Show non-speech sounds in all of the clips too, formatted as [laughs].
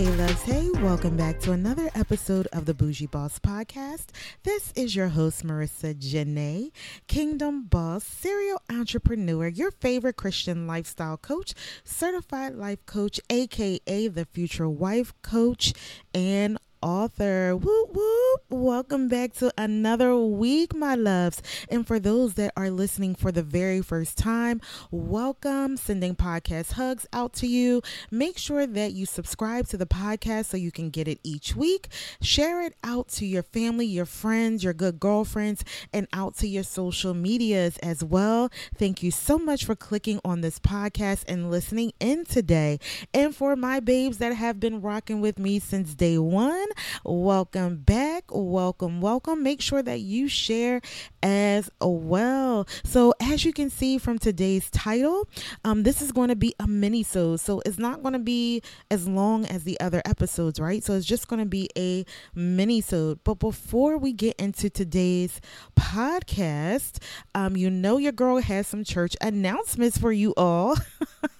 Hey, loves. Hey, welcome back to another episode of the Bougie Boss Podcast. This is your host, Marica Janaé, Kingdom Boss, serial entrepreneur, your favorite Christian lifestyle coach, certified life coach, aka the future wife coach, and author. Whoop, whoop. Welcome back to another week, my loves. And for those that are listening for the very first time, welcome. Sending podcast hugs out to you. Make sure that you subscribe to the podcast so you can get it each week. Share it out to your family, your friends, your good girlfriends, and out to your social medias as well. Thank you so much for clicking on this podcast and listening in today. And for my babes that have been rocking with me since day one, welcome back. Welcome, welcome. Make sure that you share as well. So, as you can see from today's title, um, this is going to be a minisode so it's not going to be as long as the other episodes, right? So it's just going to be a minisode But before we get into today's podcast, um, you know your girl has some church announcements for you all. [laughs]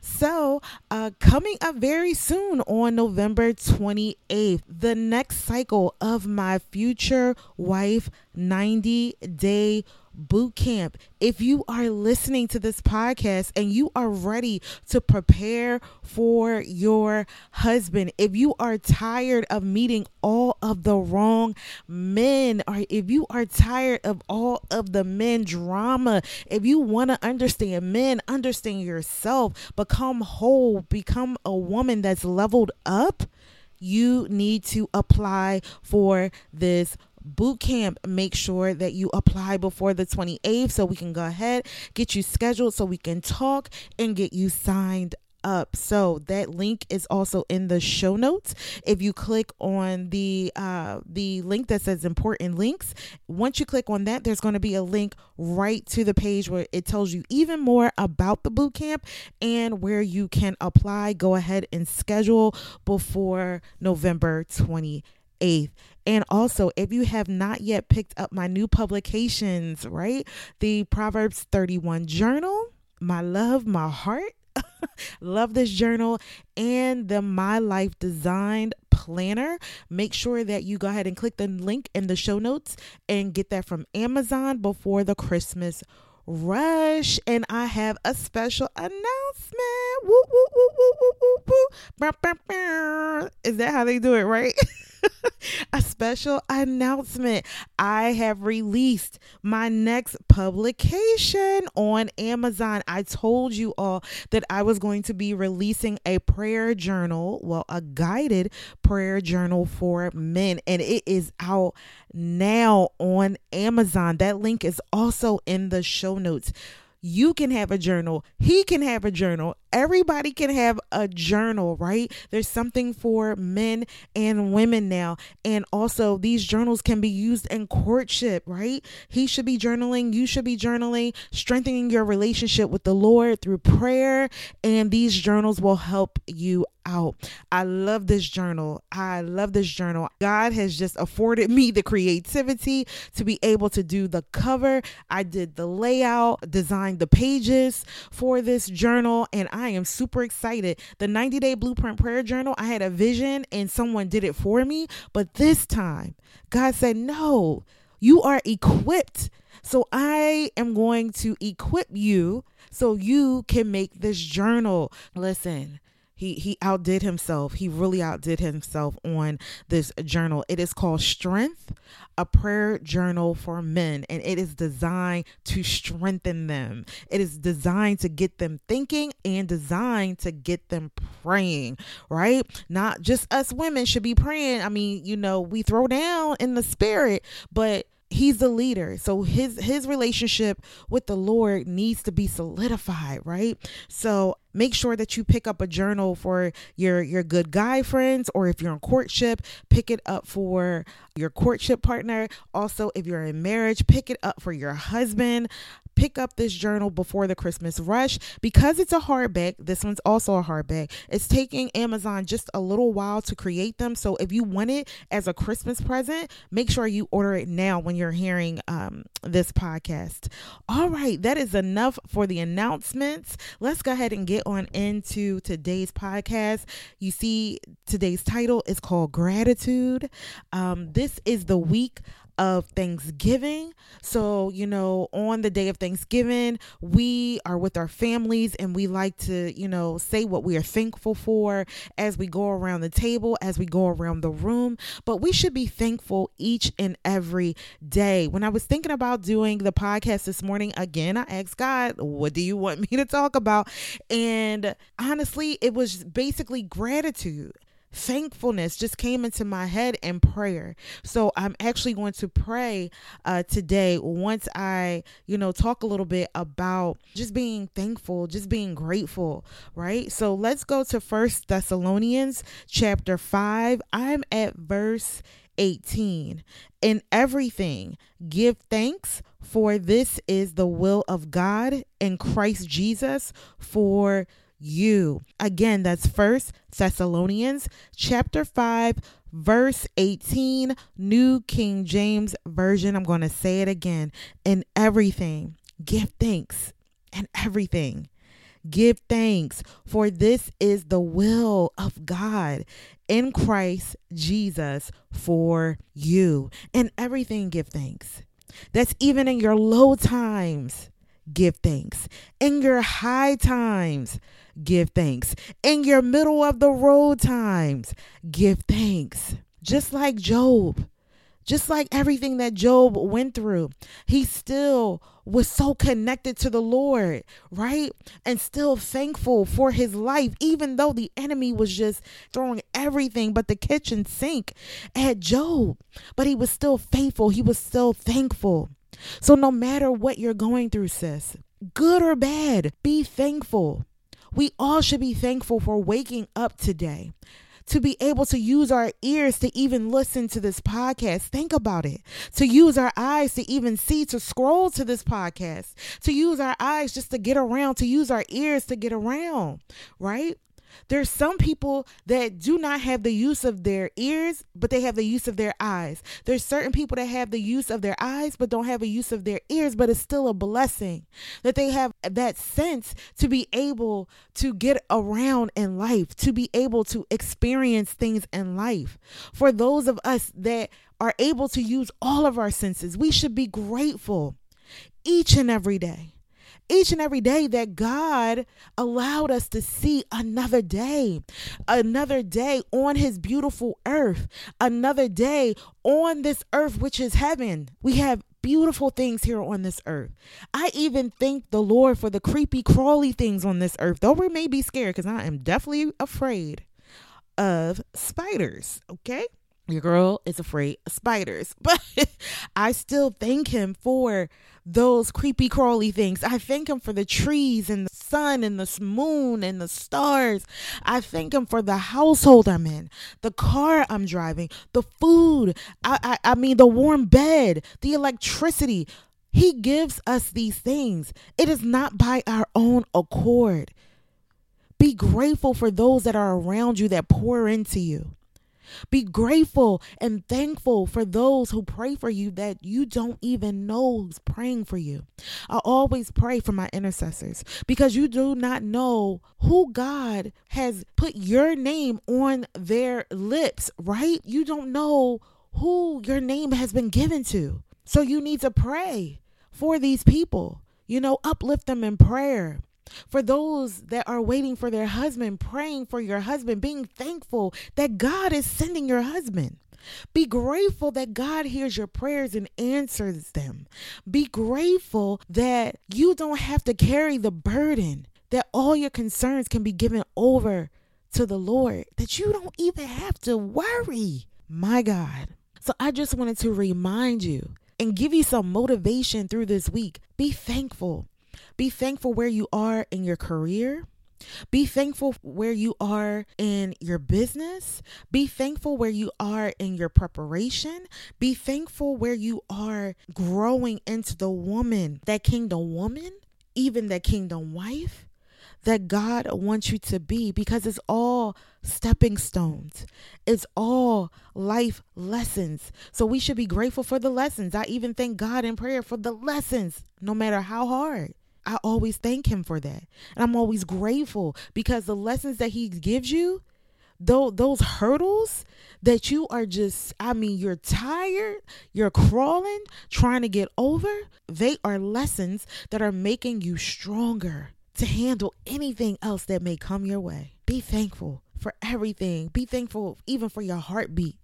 so, uh, coming up very soon on November 28th, the next cycle of my future wife 90 day boot camp. If you are listening to this podcast and you are ready to prepare for your husband, if you are tired of meeting all of the wrong men, or if you are tired of all of the men drama, if you want to understand men, understand yourself, become whole, become a woman that's leveled up, you need to apply for this boot camp, make sure that you apply before the 28th so we can go ahead, get you scheduled so we can talk and get you signed up. So that link is also in the show notes. If you click on the uh, the link that says important links, once you click on that, there's going to be a link right to the page where it tells you even more about the boot camp and where you can apply. Go ahead and schedule before November 28th. And also, if you have not yet picked up my new publications, right? The Proverbs 31 journal, my love, my heart. [laughs] love this journal and the My Life Designed planner. Make sure that you go ahead and click the link in the show notes and get that from Amazon before the Christmas rush. And I have a special announcement. Is that how they do it, right? [laughs] a special announcement. I have released my next publication on Amazon. I told you all that I was going to be releasing a prayer journal, well, a guided prayer journal for men, and it is out now on Amazon. That link is also in the show notes. You can have a journal. He can have a journal. Everybody can have a journal, right? There's something for men and women now. And also, these journals can be used in courtship, right? He should be journaling. You should be journaling, strengthening your relationship with the Lord through prayer. And these journals will help you out. I love this journal. I love this journal. God has just afforded me the creativity to be able to do the cover. I did the layout, designed the pages for this journal, and I am super excited. The 90 Day Blueprint Prayer Journal, I had a vision and someone did it for me, but this time, God said, No, you are equipped. So I am going to equip you so you can make this journal. Listen, he he outdid himself. He really outdid himself on this journal. It is called Strength, a prayer journal for men, and it is designed to strengthen them. It is designed to get them thinking and designed to get them praying, right? Not just us women should be praying. I mean, you know, we throw down in the spirit, but he's the leader so his his relationship with the lord needs to be solidified right so make sure that you pick up a journal for your your good guy friends or if you're in courtship pick it up for your courtship partner. Also if you're in marriage pick it up for your husband pick up this journal before the Christmas rush because it's a hardback. This one's also a hardback. It's taking Amazon just a little while to create them. So if you want it as a Christmas present, make sure you order it now when you're hearing um, this podcast. All right, that is enough for the announcements. Let's go ahead and get on into today's podcast. You see, today's title is called Gratitude. Um, this is the week of Thanksgiving. So, you know, on the day of Thanksgiving, we are with our families and we like to, you know, say what we are thankful for as we go around the table, as we go around the room. But we should be thankful each and every day. When I was thinking about doing the podcast this morning, again, I asked God, what do you want me to talk about? And honestly, it was basically gratitude thankfulness just came into my head in prayer. So I'm actually going to pray uh, today once I, you know, talk a little bit about just being thankful, just being grateful, right? So let's go to First Thessalonians chapter 5. I'm at verse 18. In everything, give thanks, for this is the will of God in Christ Jesus for you. Again, that's First Thessalonians chapter 5 verse 18, New King James Version. I'm going to say it again. In everything, give thanks. In everything, give thanks, for this is the will of God in Christ Jesus for you. In everything, give thanks. That's even in your low times, give thanks. In your high times, give thanks. In your middle of the road times, give thanks. Just like Job, just like everything that Job went through, he still was so connected to the Lord, right? And still thankful for his life, even though the enemy was just throwing everything but the kitchen sink at Job. But he was still faithful, he was still thankful. So, no matter what you're going through, sis, good or bad, be thankful. We all should be thankful for waking up today. To be able to use our ears to even listen to this podcast. Think about it. To use our eyes to even see, to scroll to this podcast. To use our eyes just to get around, to use our ears to get around, right? There's some people that do not have the use of their ears, but they have the use of their eyes. There's certain people that have the use of their eyes, but don't have a use of their ears, but it's still a blessing that they have that sense to be able to get around in life, to be able to experience things in life. For those of us that are able to use all of our senses, we should be grateful each and every day each and every day that God allowed us to see another day, another day on his beautiful earth, another day on this earth, which is heaven. We have beautiful things here on this earth. I even thank the Lord for the creepy, crawly things on this earth, though we may be scared because I am definitely afraid of spiders, okay? Your girl is afraid of spiders, [laughs] but I still thank him for those creepy crawly things. I thank him for the trees and the sun and the moon and the stars. I thank him for the household I'm in, the car I'm driving, the food. I, I, I mean, the warm bed, the electricity. He gives us these things. It is not by our own accord. Be grateful for those that are around you that pour into you. Be grateful and thankful for those who pray for you that you don't even know who's praying for you. I always pray for my intercessors because you do not know who God has put your name on their lips, right? You don't know who your name has been given to. So you need to pray for these people. You know, uplift them in prayer. For those that are waiting for their husband, praying for your husband, being thankful that God is sending your husband. Be grateful that God hears your prayers and answers them. Be grateful that you don't have to carry the burden, that all your concerns can be given over to the Lord, that you don't even have to worry. My God. So I just wanted to remind you and give you some motivation through this week. Be thankful. Be thankful where you are in your career. Be thankful where you are in your business. Be thankful where you are in your preparation. Be thankful where you are growing into the woman, that kingdom woman, even that kingdom wife that God wants you to be because it's all stepping stones. It's all life lessons. So we should be grateful for the lessons. I even thank God in prayer for the lessons, no matter how hard. I always thank him for that. And I'm always grateful because the lessons that he gives you, though those hurdles that you are just I mean you're tired, you're crawling, trying to get over, they are lessons that are making you stronger to handle anything else that may come your way. Be thankful for everything. Be thankful even for your heartbeat.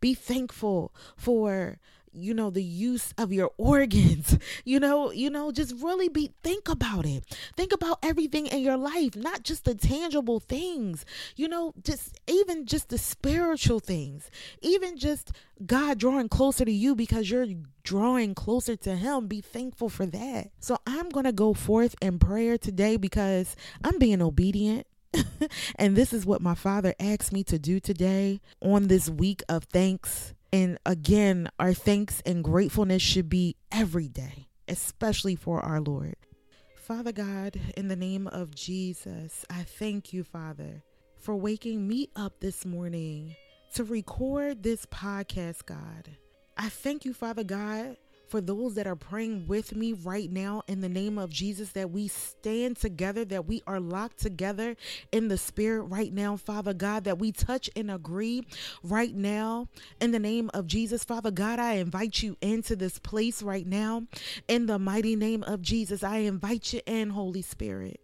Be thankful for you know the use of your [laughs] organs you know you know just really be think about it. Think about everything in your life not just the tangible things you know just even just the spiritual things. Even just god drawing closer to you because you're drawing closer to him be thankful for that. So i'm gonna go forth in prayer today because i'm being obedient. [laughs] And this is what my father asked me to do today on this week of thanks and again, our thanks and gratefulness should be every day, especially for our Lord. Father God, in the name of Jesus, I thank you, Father, for waking me up this morning to record this podcast, God. I thank you, Father God, for those that are praying with me right now in the name of Jesus, that we stand together, that we are locked together in the spirit right now, Father God, that we touch and agree right now in the name of Jesus. Father God, I invite you into this place right now in the mighty name of Jesus. I invite you in, Holy Spirit.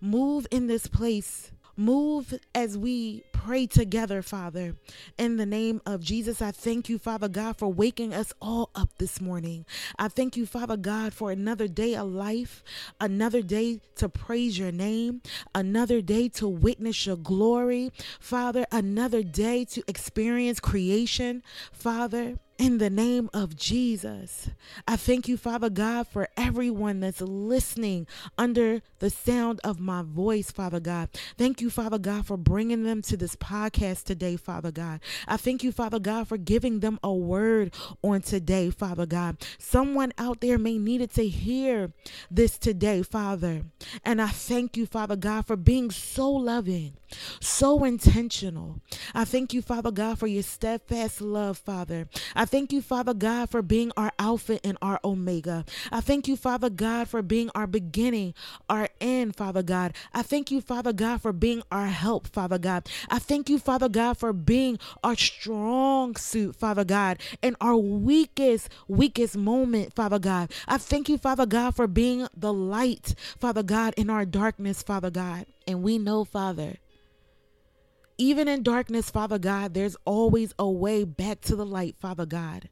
Move in this place Move as we pray together, Father. In the name of Jesus, I thank you, Father God, for waking us all up this morning. I thank you, Father God, for another day of life, another day to praise your name, another day to witness your glory, Father, another day to experience creation, Father in the name of Jesus. I thank you, Father God, for everyone that's listening under the sound of my voice, Father God. Thank you, Father God, for bringing them to this podcast today, Father God. I thank you, Father God, for giving them a word on today, Father God. Someone out there may need it to hear this today, Father. And I thank you, Father God, for being so loving, so intentional. I thank you, Father God, for your steadfast love, Father. I thank you, Father God, for being our Alpha and our Omega. I thank you, Father God, for being our beginning, our end, Father God. I thank you, Father God, for being our help, Father God. I thank you, Father God, for being our strong suit, Father God, and our weakest, weakest moment, Father God. I thank you, Father God, for being the light, Father God, in our darkness, Father God. And we know, Father, even in darkness, Father God, there's always a way back to the light, Father God.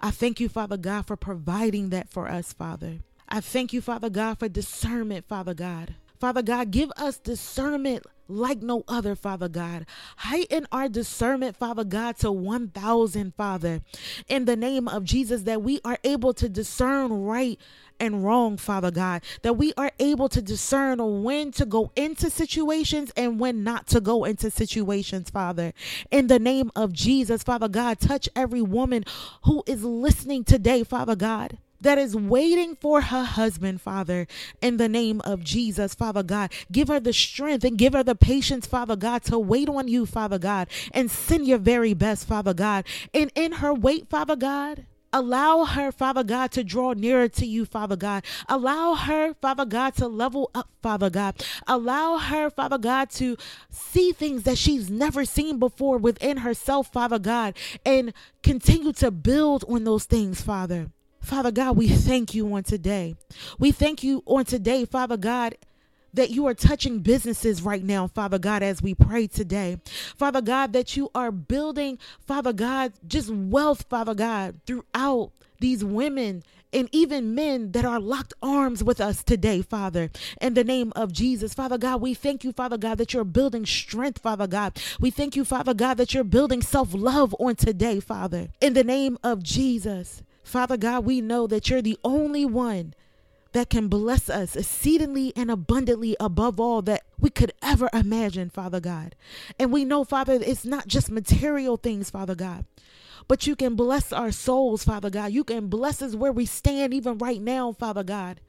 I thank you, Father God, for providing that for us, Father. I thank you, Father God, for discernment, Father God. Father God, give us discernment like no other, Father God. Heighten our discernment, Father God, to 1,000, Father, in the name of Jesus, that we are able to discern right and wrong, Father God, that we are able to discern when to go into situations and when not to go into situations, Father. In the name of Jesus, Father God, touch every woman who is listening today, Father God that is waiting for her husband, Father, in the name of Jesus, Father God. Give her the strength and give her the patience, Father God, to wait on you, Father God, and send your very best, Father God. And in her wait, Father God, Allow her, Father God, to draw nearer to you, Father God. Allow her, Father God, to level up, Father God. Allow her, Father God, to see things that she's never seen before within herself, Father God, and continue to build on those things, Father. Father God, we thank you on today. We thank you on today, Father God, that you are touching businesses right now, Father God, as we pray today. Father God, that you are building, Father God, just wealth, Father God, throughout these women and even men that are locked arms with us today, Father, in the name of Jesus. Father God, we thank you, Father God, that you're building strength, Father God. We thank you, Father God, that you're building self love on today, Father, in the name of Jesus. Father God, we know that you're the only one that can bless us exceedingly and abundantly above all that we could ever imagine, Father God. And we know, Father, it's not just material things, Father God. But you can bless our souls, Father God. You can bless us where we stand even right now, Father God.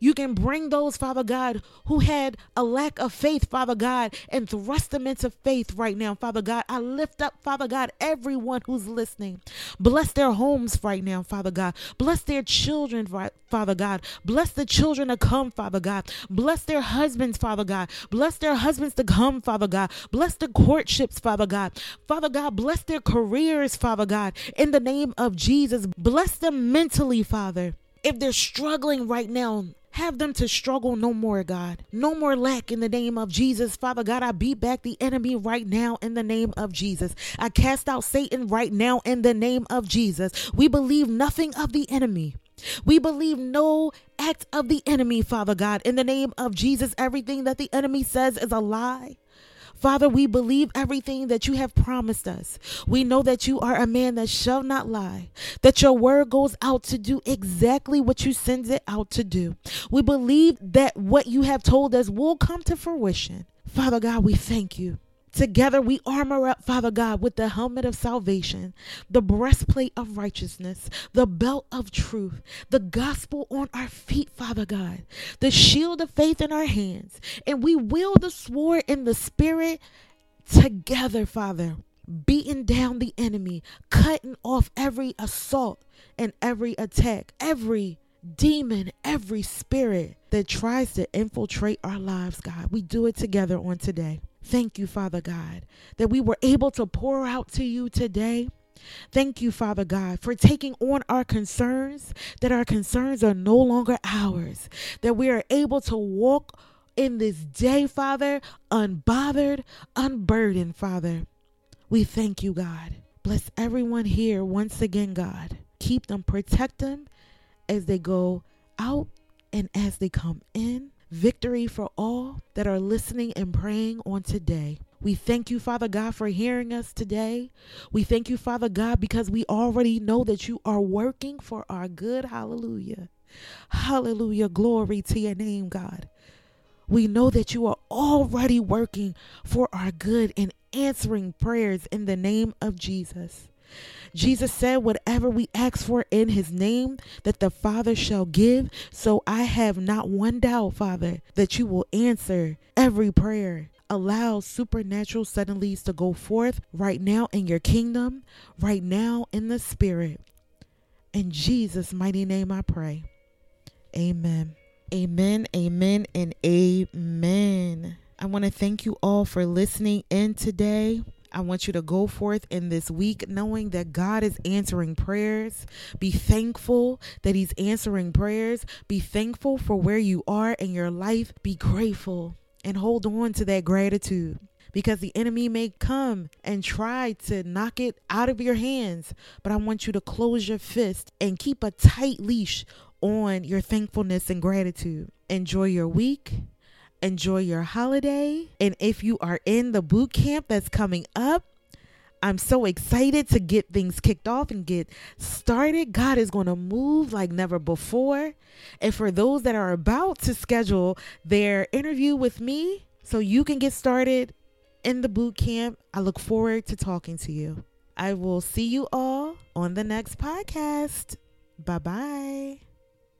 You can bring those, Father God, who had a lack of faith, Father God, and thrust them into faith right now, Father God. I lift up, Father God, everyone who's listening. Bless their homes right now, Father God. Bless their children, Father God. Bless the children to come, Father God. Bless their husbands, Father God. Bless their husbands to come, Father God. Bless the courtships, Father God. Father God, bless their careers, Father God. In the name of Jesus, bless them mentally, Father if they're struggling right now, have them to struggle no more, God. No more lack in the name of Jesus. Father God, I beat back the enemy right now in the name of Jesus. I cast out Satan right now in the name of Jesus. We believe nothing of the enemy. We believe no act of the enemy, Father God. In the name of Jesus, everything that the enemy says is a lie. Father, we believe everything that you have promised us. We know that you are a man that shall not lie, that your word goes out to do exactly what you send it out to do. We believe that what you have told us will come to fruition. Father God, we thank you. Together we armor up, Father God, with the helmet of salvation, the breastplate of righteousness, the belt of truth, the gospel on our feet, Father God, the shield of faith in our hands, and we wield the sword in the spirit together, Father, beating down the enemy, cutting off every assault and every attack, every demon, every spirit that tries to infiltrate our lives, God. We do it together on today. Thank you, Father God, that we were able to pour out to you today. Thank you, Father God, for taking on our concerns, that our concerns are no longer ours, that we are able to walk in this day, Father, unbothered, unburdened, Father. We thank you, God. Bless everyone here once again, God. Keep them, protect them as they go out and as they come in victory for all that are listening and praying on today. We thank you, Father God, for hearing us today. We thank you, Father God, because we already know that you are working for our good. Hallelujah. Hallelujah. Glory to your name, God. We know that you are already working for our good and answering prayers in the name of Jesus. Jesus said, Whatever we ask for in his name, that the Father shall give. So I have not one doubt, Father, that you will answer every prayer. Allow supernatural suddenlies to go forth right now in your kingdom, right now in the spirit. In Jesus' mighty name I pray. Amen. Amen, amen, and amen. I want to thank you all for listening in today. I want you to go forth in this week knowing that God is answering prayers. Be thankful that He's answering prayers. Be thankful for where you are in your life. Be grateful and hold on to that gratitude because the enemy may come and try to knock it out of your hands. But I want you to close your fist and keep a tight leash on your thankfulness and gratitude. Enjoy your week enjoy your holiday. And if you are in the boot camp that's coming up, I'm so excited to get things kicked off and get started. God is going to move like never before. And for those that are about to schedule their interview with me so you can get started in the boot camp, I look forward to talking to you. I will see you all on the next podcast. Bye bye.